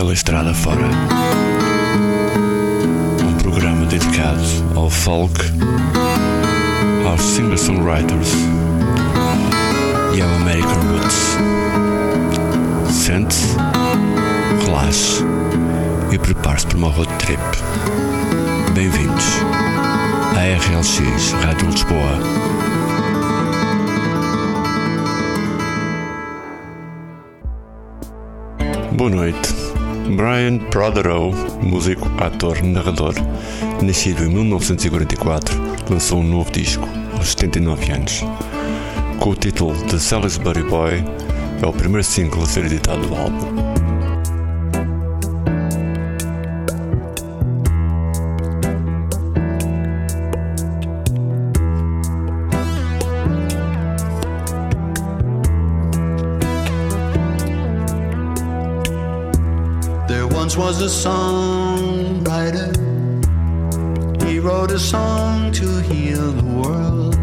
pela estrada fora. Um programa dedicado ao folk, aos singer-songwriters e ao American Roots. Sente-se, relaxe e prepare-se para uma road trip. Bem-vindos à RLX Rádio Lisboa. Boa noite. Brian Protheroe, músico, ator, narrador, nascido em 1944, lançou um novo disco aos 79 anos. Com o título The Salisbury Boy, é o primeiro single a ser editado do álbum. A songwriter. He wrote a song to heal the world.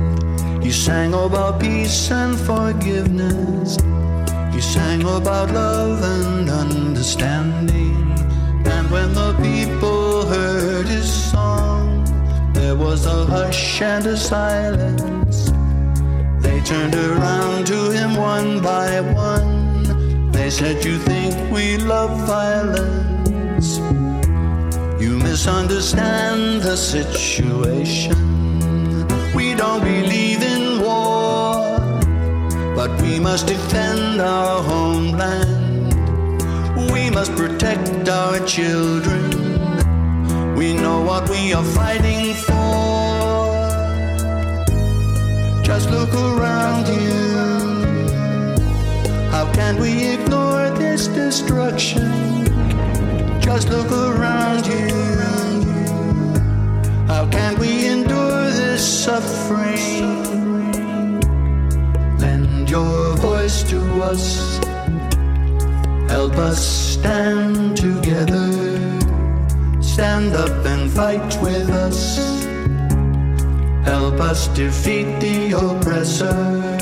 He sang about peace and forgiveness. He sang about love and understanding. And when the people heard his song, there was a hush and a silence. They turned around to him one by one. They said, You think we love violence? Misunderstand the situation. We don't believe in war, but we must defend our homeland. We must protect our children. We know what we are fighting for. Just look around you. How can we ignore this destruction? Just look around you. Suffering? Lend your voice to us. Help us stand together. Stand up and fight with us. Help us defeat the oppressor.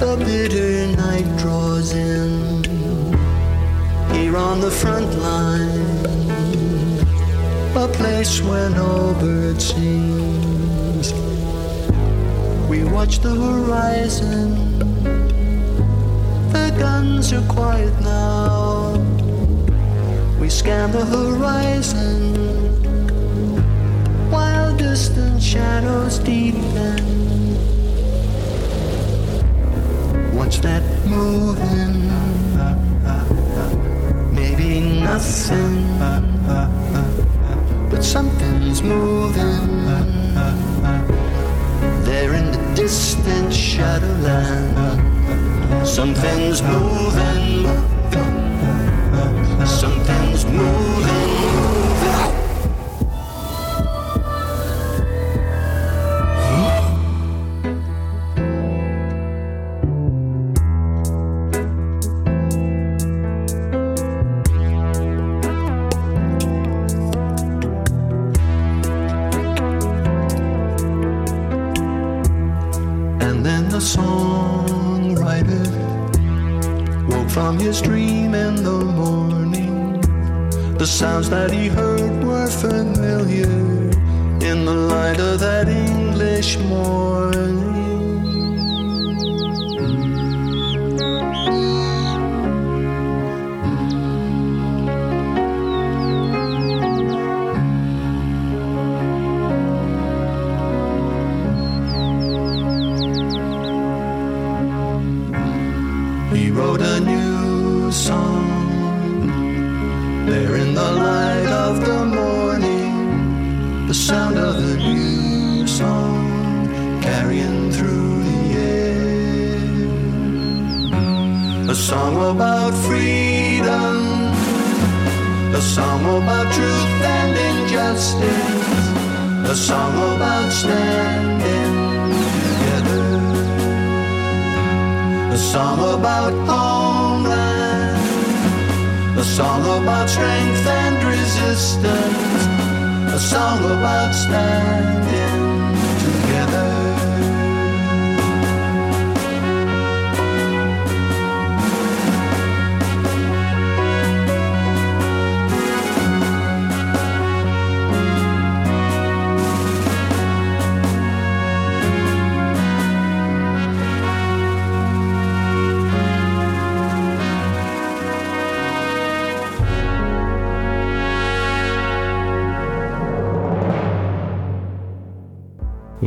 The bitter night draws in. Here on the front line, a place where no bird sings. We watch the horizon. The guns are quiet now. We scan the horizon while distant shadows deepen. Watch that moving? Maybe nothing, but something's moving. There in the distant shadowland, something's moving. Something's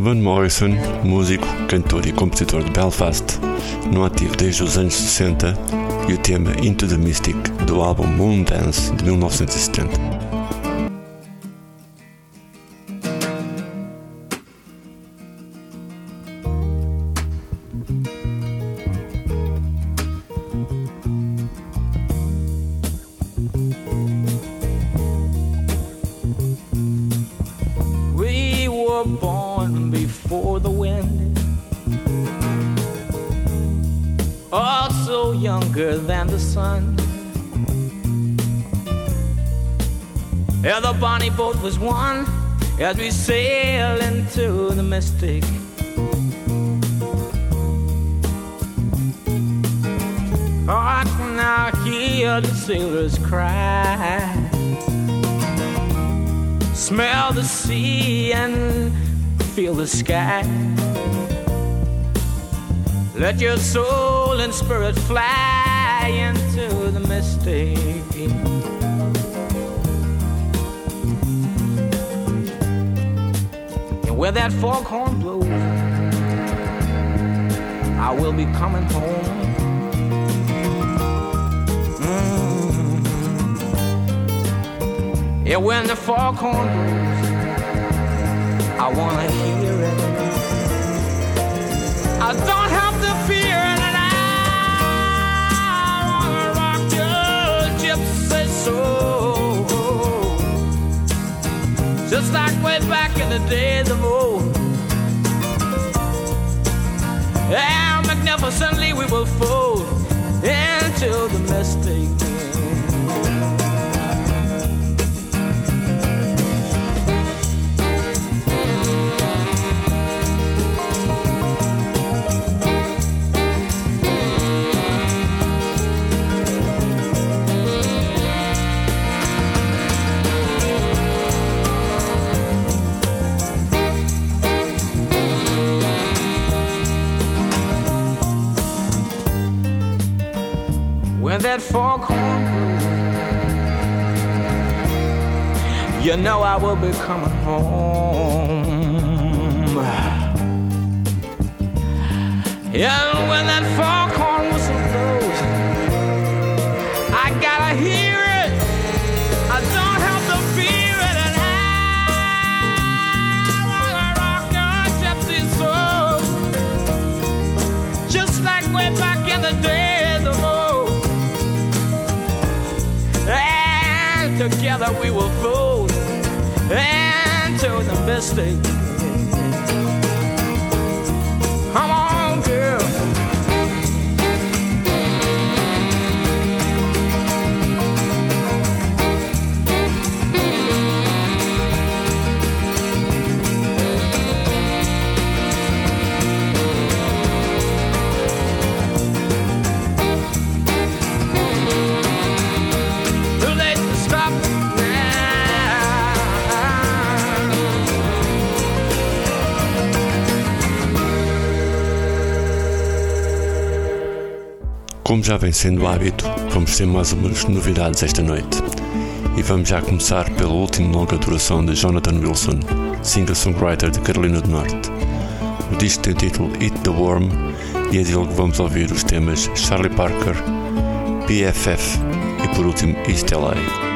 Van Morrison, músico, cantor e compositor de Belfast, no ativo desde os anos 60, e o tema Into the Mystic do álbum Moondance de 1970. Let your soul and spirit fly into the mystic. And where that foghorn blows, I will be coming home. Mm-hmm. Yeah, when the foghorn blows, I wanna hear it. I don't just like way back in the days of old. And magnificently we will fold into the mystic. That foghorn you know I will be coming home. And when that foghorn mistake. Já vem sendo hábito, vamos ter mais umas novidades esta noite. E vamos já começar pela última longa duração de Jonathan Wilson, singer-songwriter de Carolina do Norte. O disco tem o título Eat the Worm e é dele que vamos ouvir os temas Charlie Parker, PFF e por último East LA.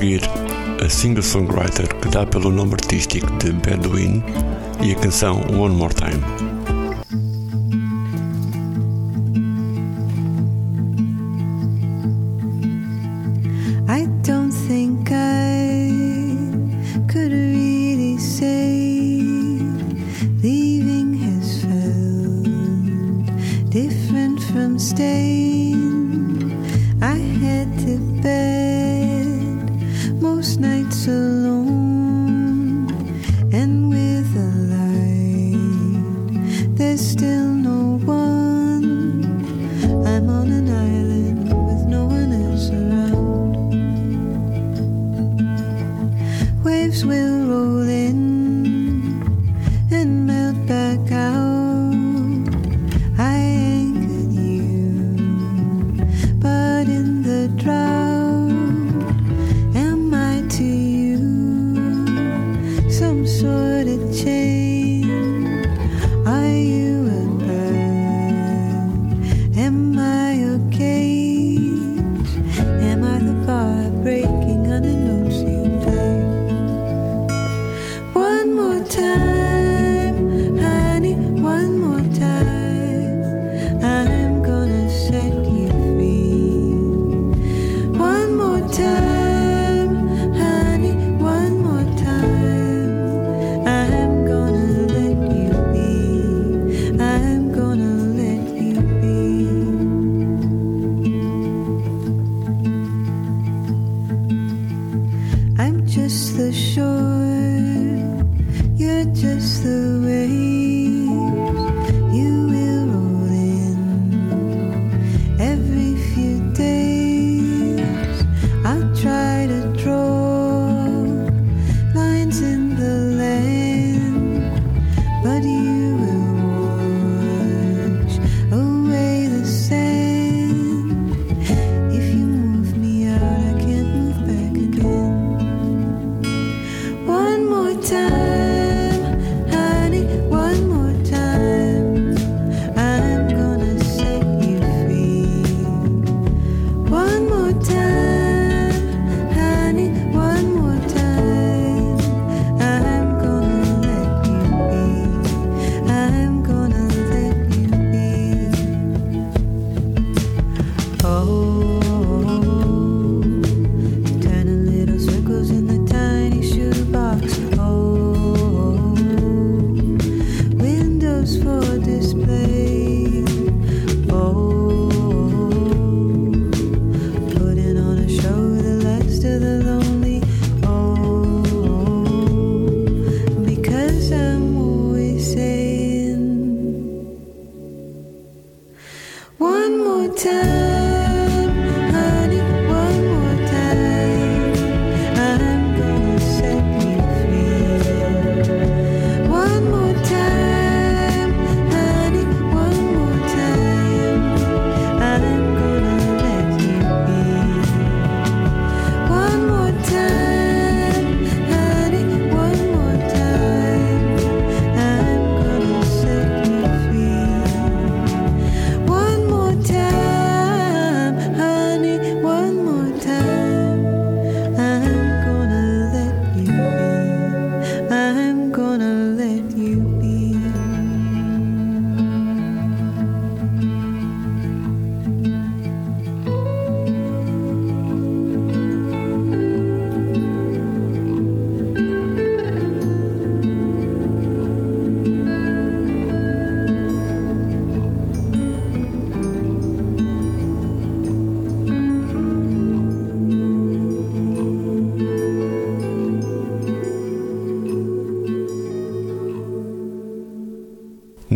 seguir, a singer-songwriter que dá pelo nome artístico de Bedouin e a canção One More Time.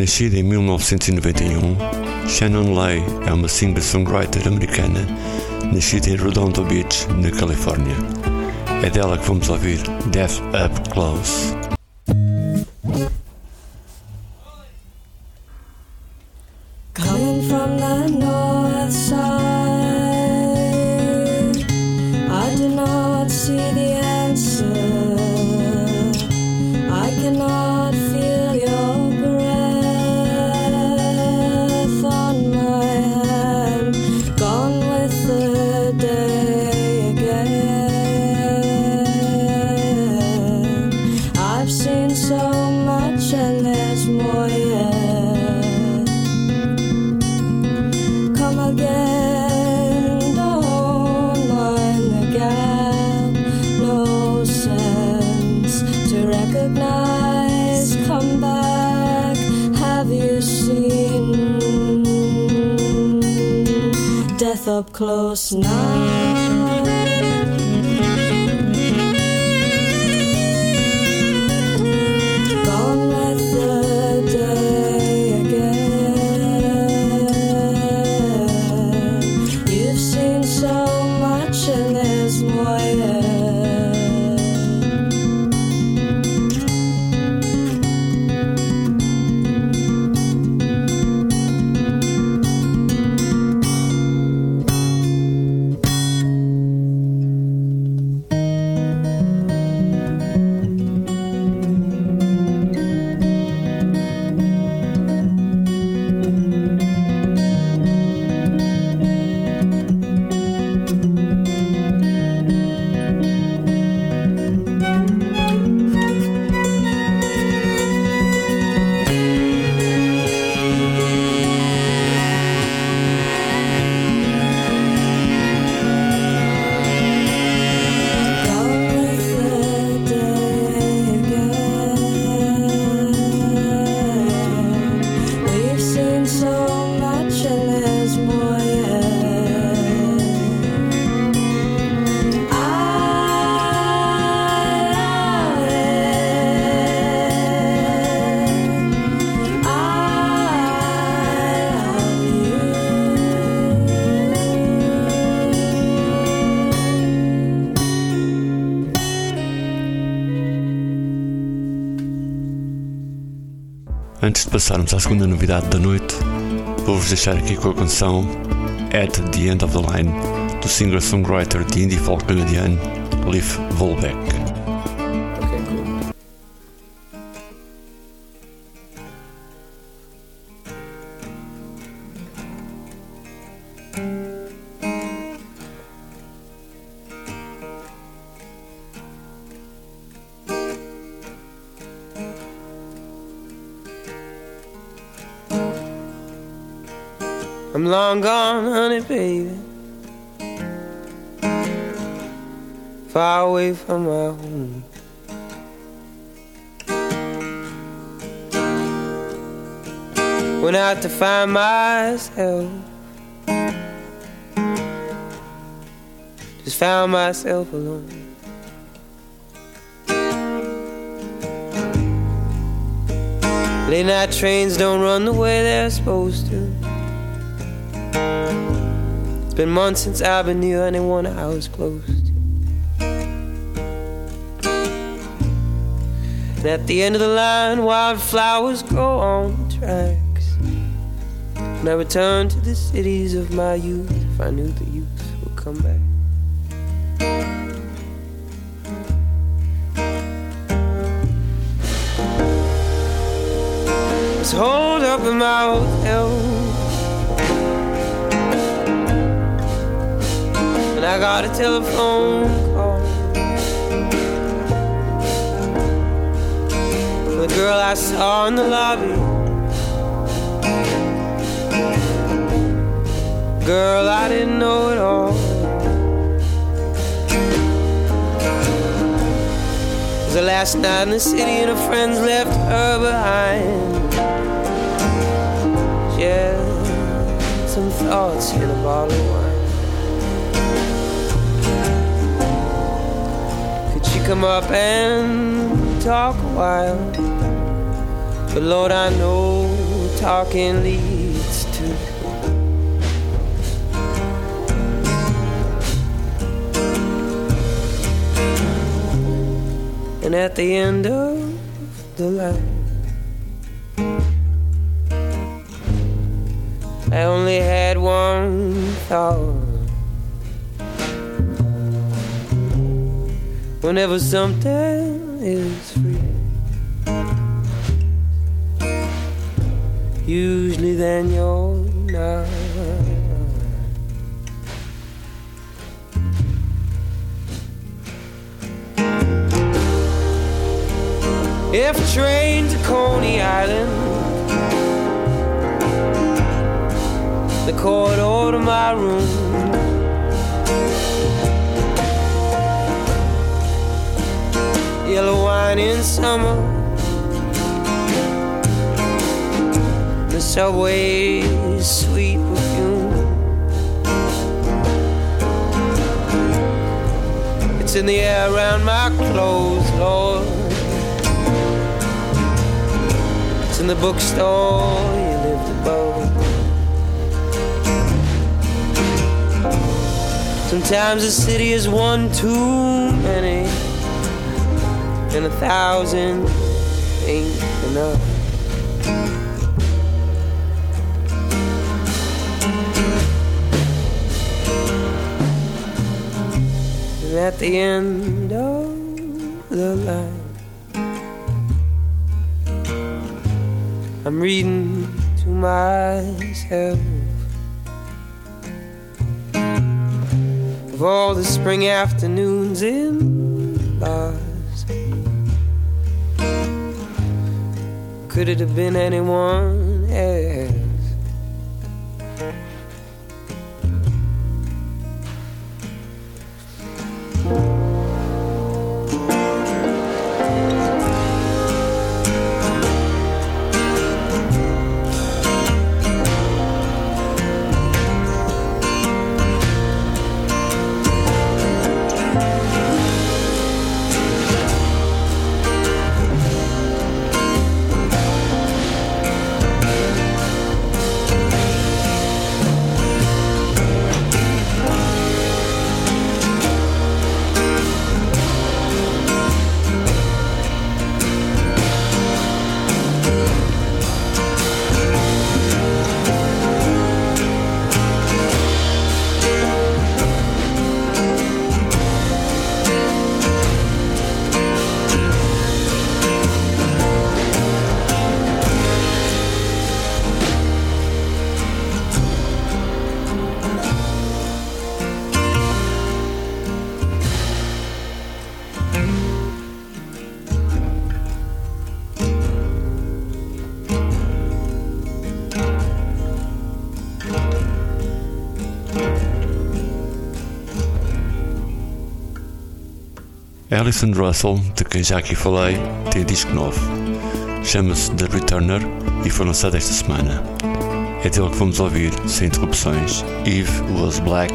Nascida em 1991, Shannon Lay é uma singer-songwriter americana nascida em Redondo Beach, na Califórnia. É dela que vamos ouvir Death Up Close. Close now? Passarmos à segunda novidade da noite, vou-vos deixar aqui com a canção At the End of the Line do singer-songwriter de indie folk canadiano Leif Volbeck. Far away from my home. Went out to find myself. Just found myself alone. Late night trains don't run the way they're supposed to. It's been months since I've been near anyone I was close And at the end of the line, wildflowers grow on tracks. And I return to the cities of my youth if I knew the youth would come back. holed up in my hotel. And I got a telephone The girl I saw in the lobby. Girl, I didn't know it all. It was the last night in the city, and her friends left her behind. Yeah, some thoughts in a bottle of wine. Could she come up and talk a while? But Lord, I know talking leads to. And at the end of the line, I only had one thought. Whenever something is usually then you're not. If a train to Coney Island, the corridor to my room. Yellow wine in summer, subway's sweet perfume. It's in the air around my clothes, Lord. It's in the bookstore you lived above. Sometimes the city is one too many, and a thousand ain't enough. At the end of the line. I'm reading to myself of all the spring afternoons in bars. Could it have been anyone else? Alison Russell, de quem já aqui falei, tem disco novo. Chama-se The Returner e foi lançado esta semana. É dele que vamos ouvir, sem interrupções, Eve Was Black,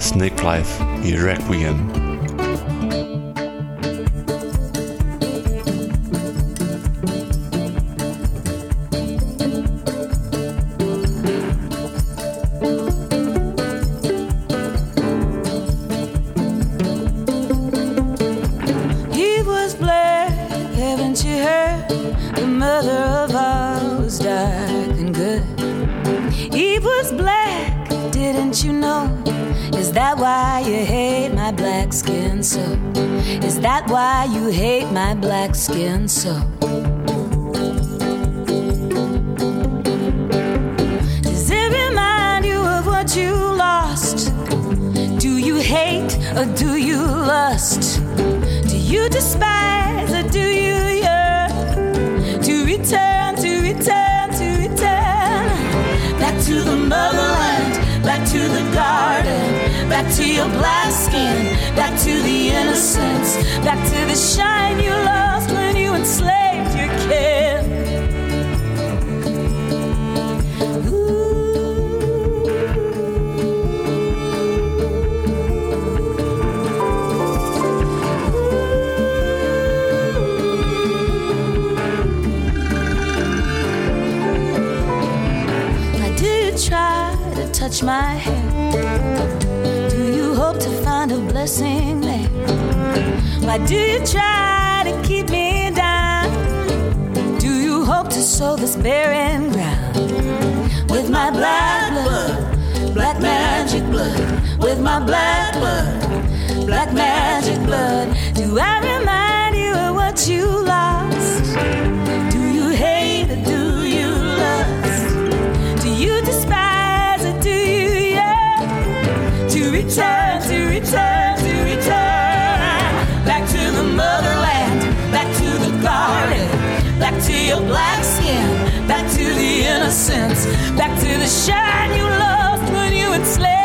Snake Life e Requiem. And good. Eve was black, didn't you know? Is that why you hate my black skin so? Is that why you hate my black skin so? Does it remind you of what you lost? Do you hate or do you lust? Do you despise or do you yearn to return, the motherland, back to the garden, back to your black skin, back to the innocence, back to the shine you lost when you enslaved your kin? touch my hair? Do you hope to find a blessing there? Why do you try to keep me down? Do you hope to sow this barren ground with my black blood, black magic blood, with my black blood, black magic blood? Do I remind you of what you lost? your black skin, back to the innocence, back to the shine you lost when you enslaved.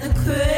The cradle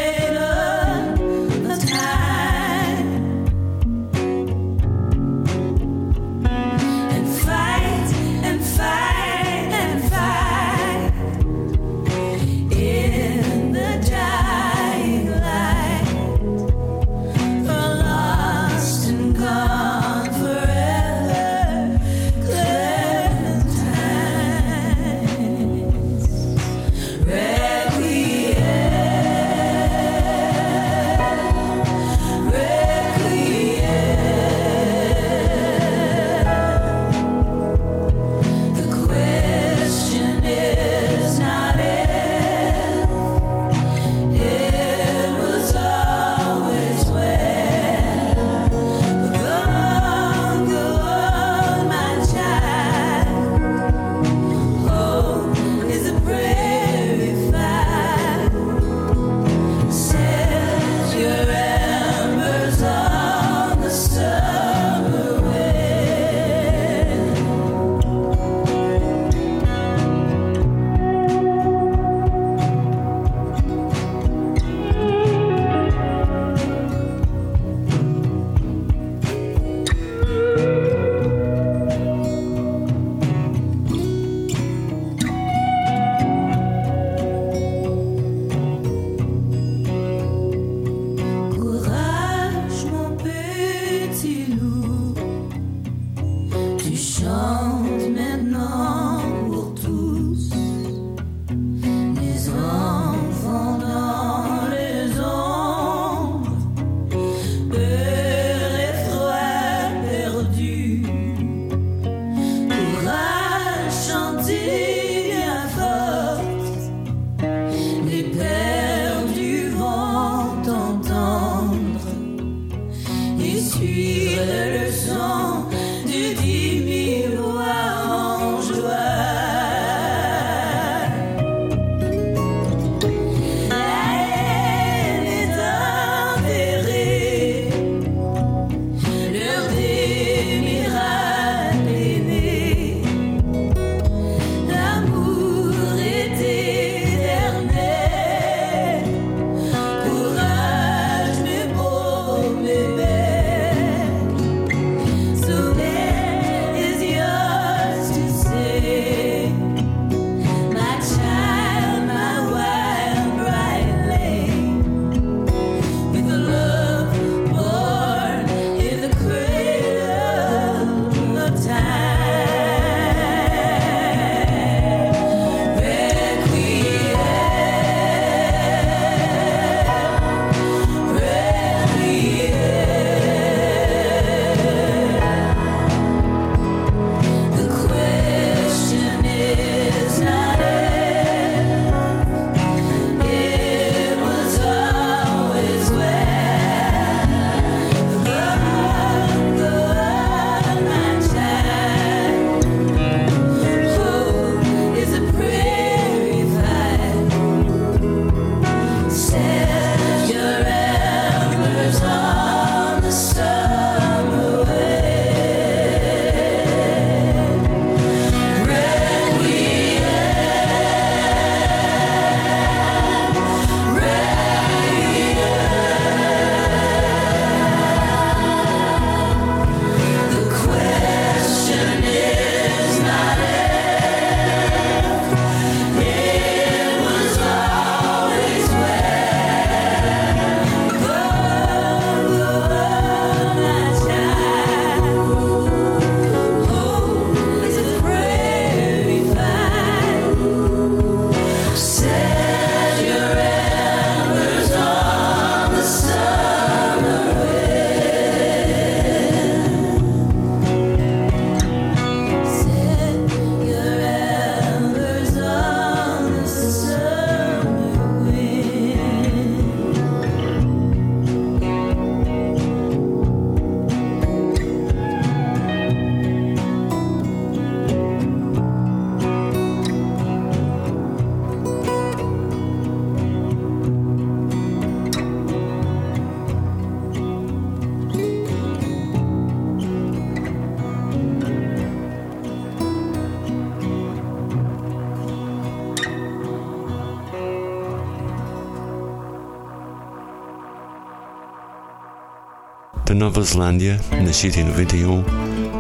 Nova Zelândia, nascida em 91,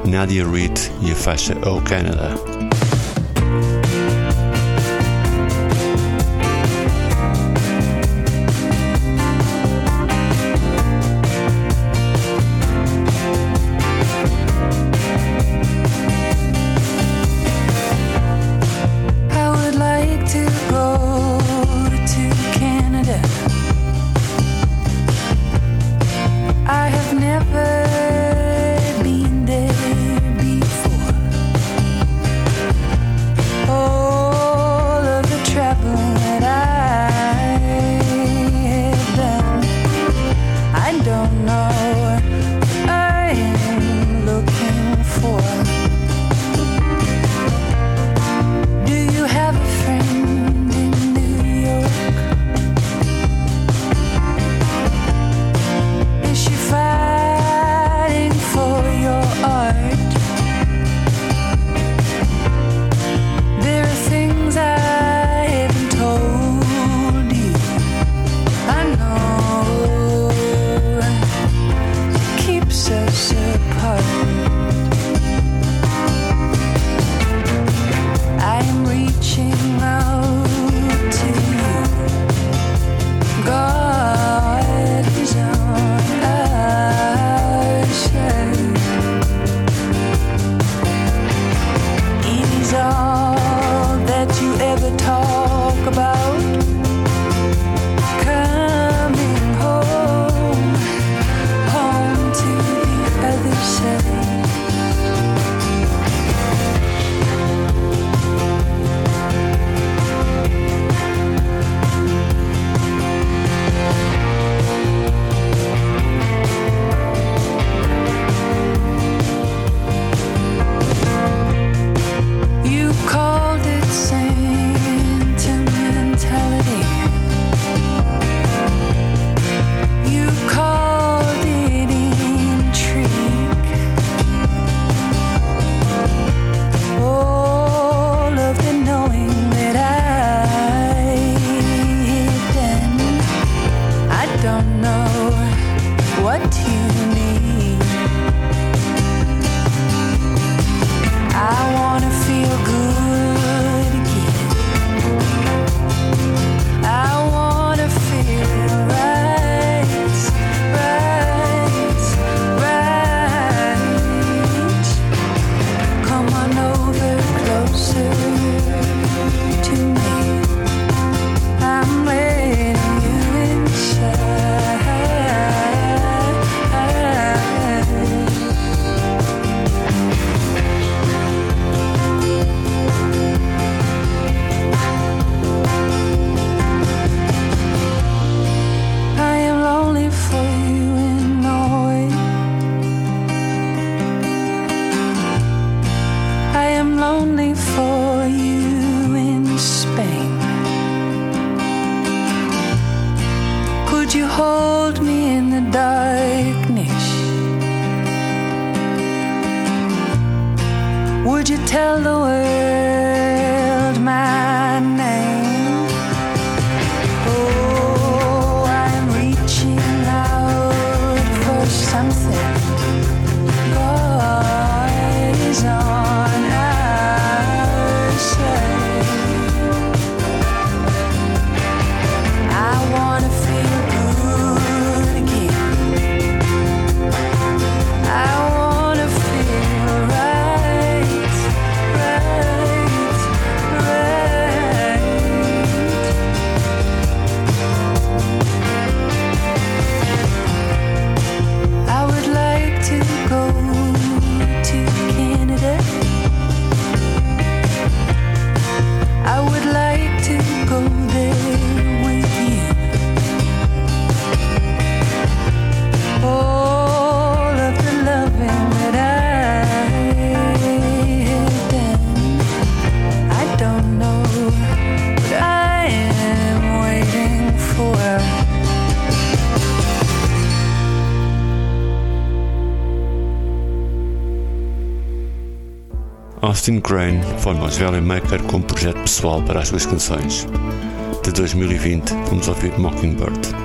Nadia Reid e a faixa Oh Canada. tell the world forma os Valley Maker como projeto pessoal para as suas canções. De 2020, vamos ouvir Mockingbird.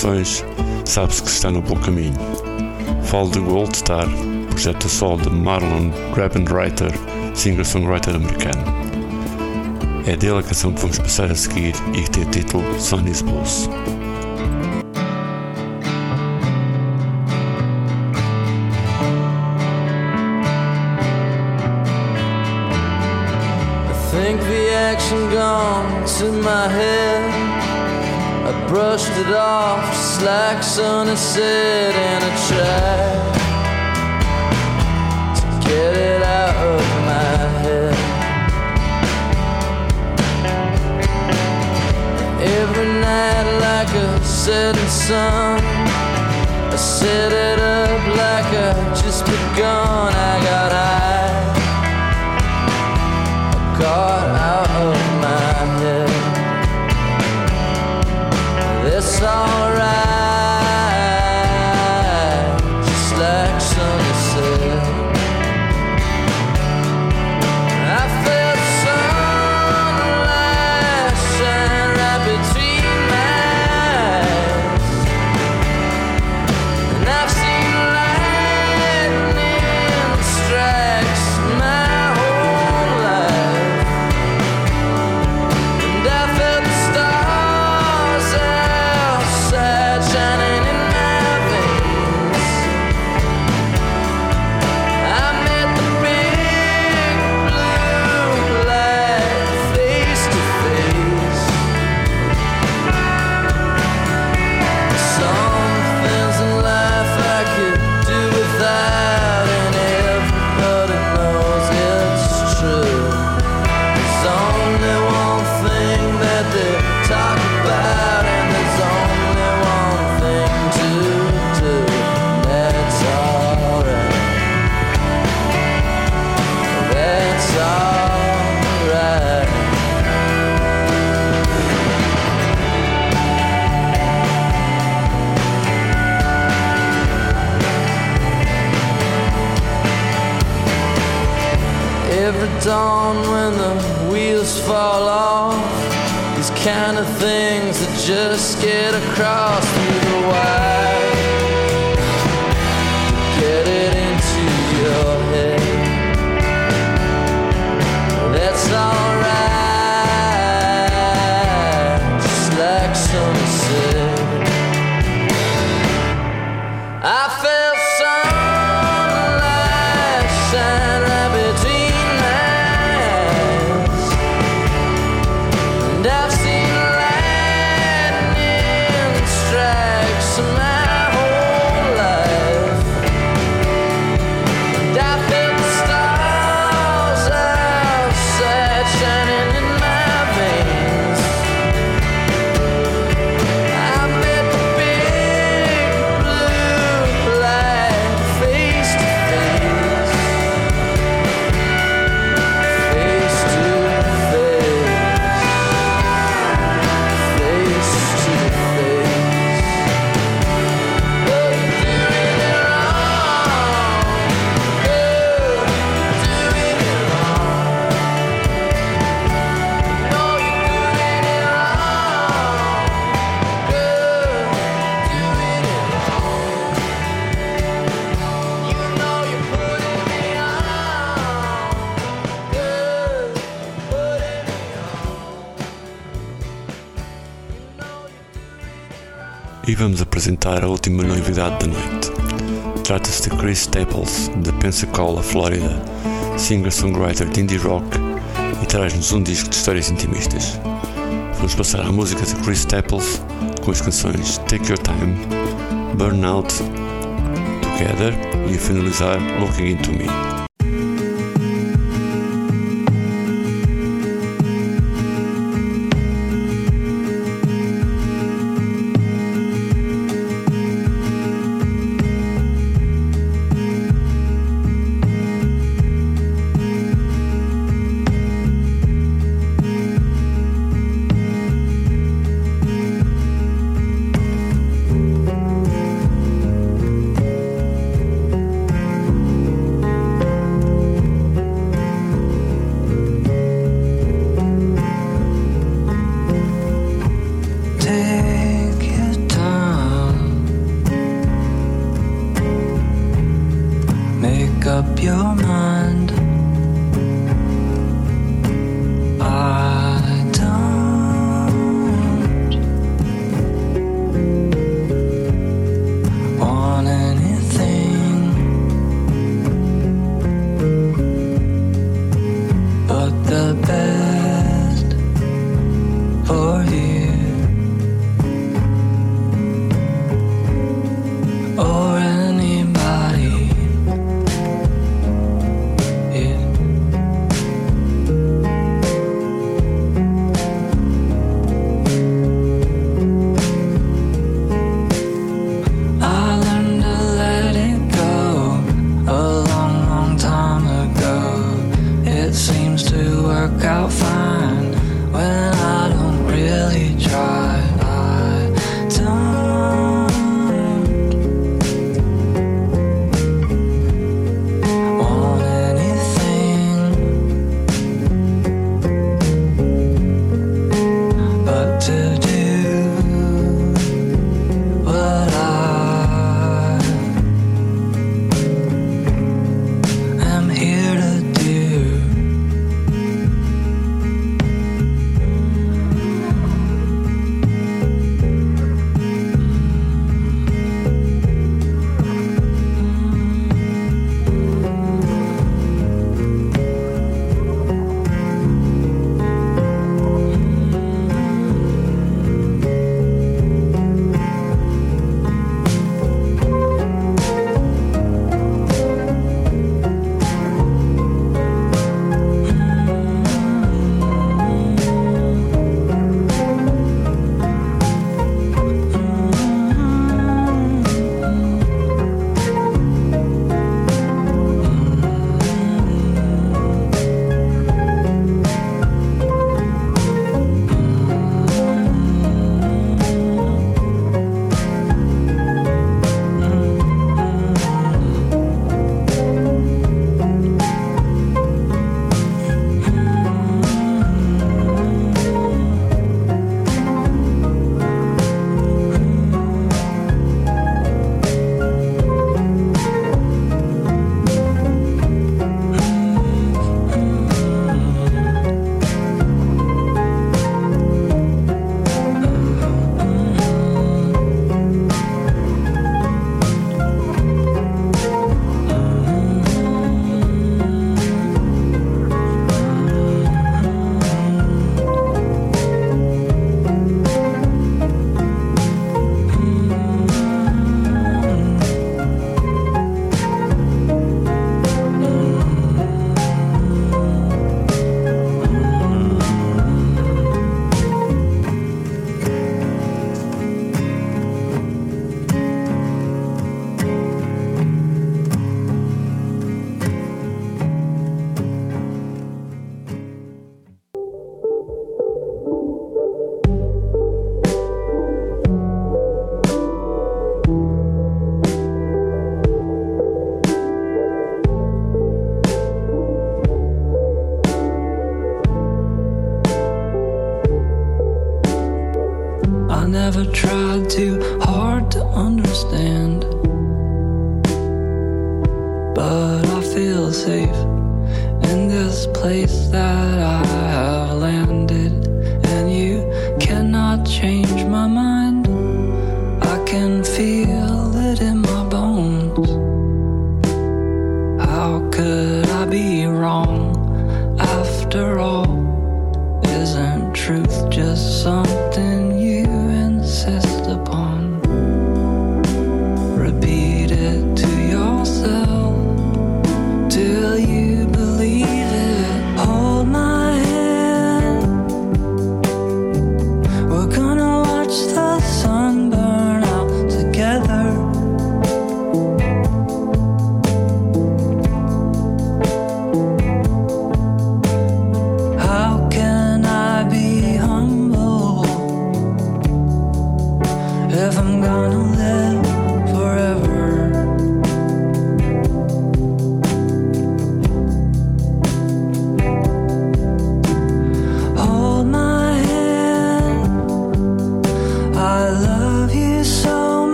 Canções, sabe-se que está no bom caminho. Falo de Gold Star, projeto a solo de Marlon Rabenreiter, singer-songwriter americano. É dele a canção que vamos passar a seguir e que tem o título Sonny's Blues. I think the action gone to my head. I brushed it off just like sun Sonny said, and I tried to get it out of my head. Every night, like a setting sun, I set it up like I just begun. I got high got out of my head. vamos apresentar a última novidade da noite. Trata-se de Chris Staples, da Pensacola, Florida, singer-songwriter de indie rock e traz-nos um disco de histórias intimistas. Vamos passar à música de Chris Staples com as canções Take Your Time, Burnout, Together e a finalizar Looking Into Me.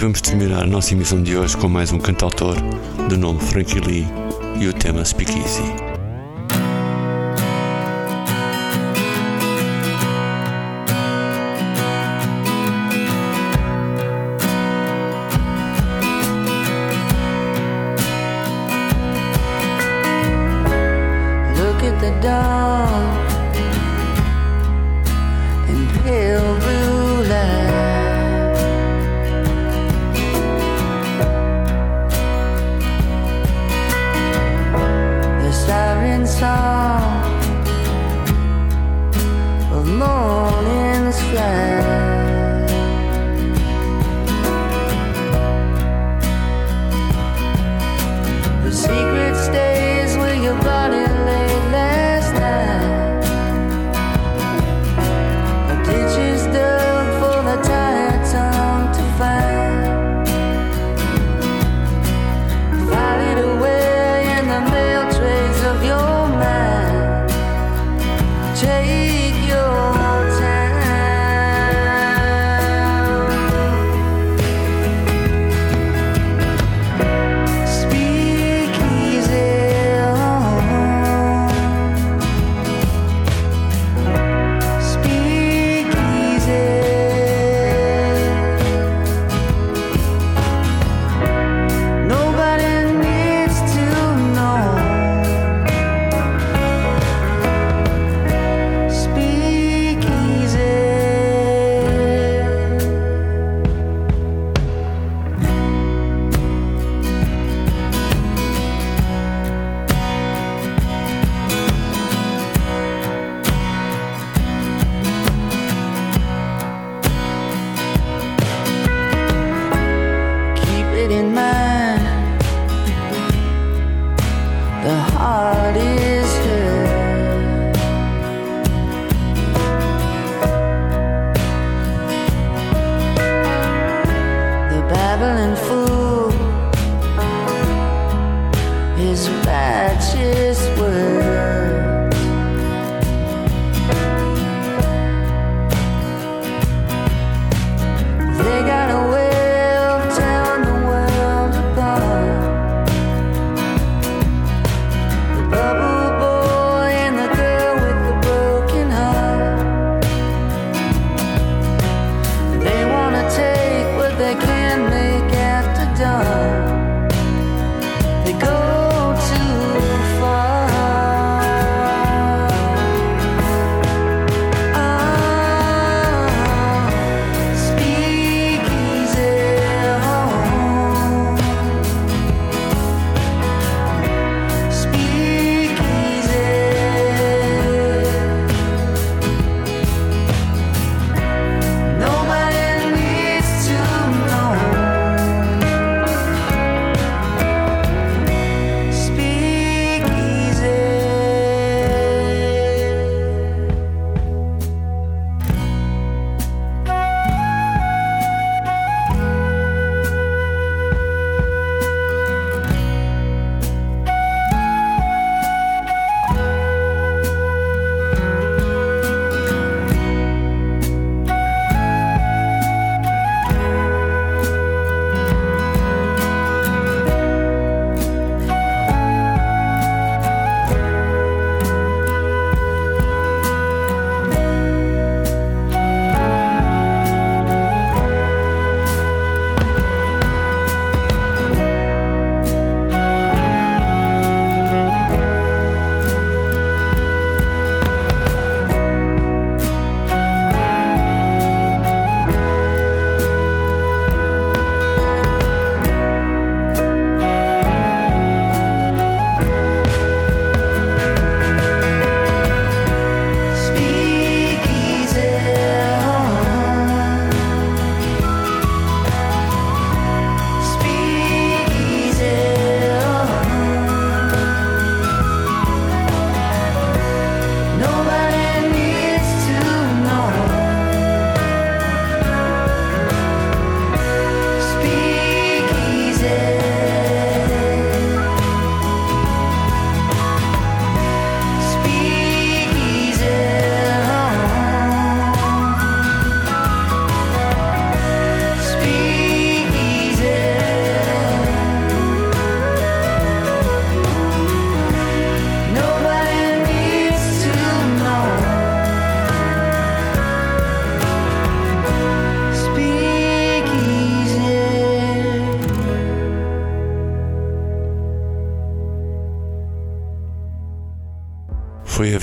vamos terminar a nossa emissão de hoje com mais um cantautor de nome Frankie Lee e o tema Speakeasy.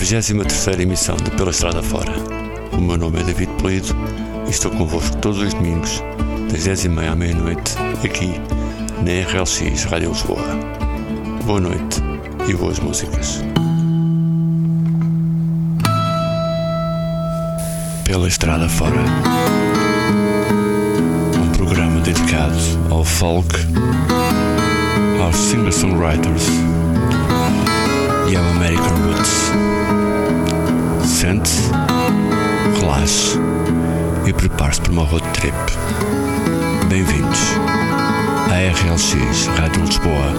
33 emissão de Pela Estrada Fora. O meu nome é David Polido e estou convosco todos os domingos, das 10h30 à meia-noite, aqui na RLX Rádio Lisboa. Boa noite e boas músicas. Pela Estrada Fora. Um programa dedicado ao folk, aos singer-songwriters e ao American Roots. Sente-se, relaxe e prepare-se para uma road trip. Bem-vindos à RLX Rádio Lisboa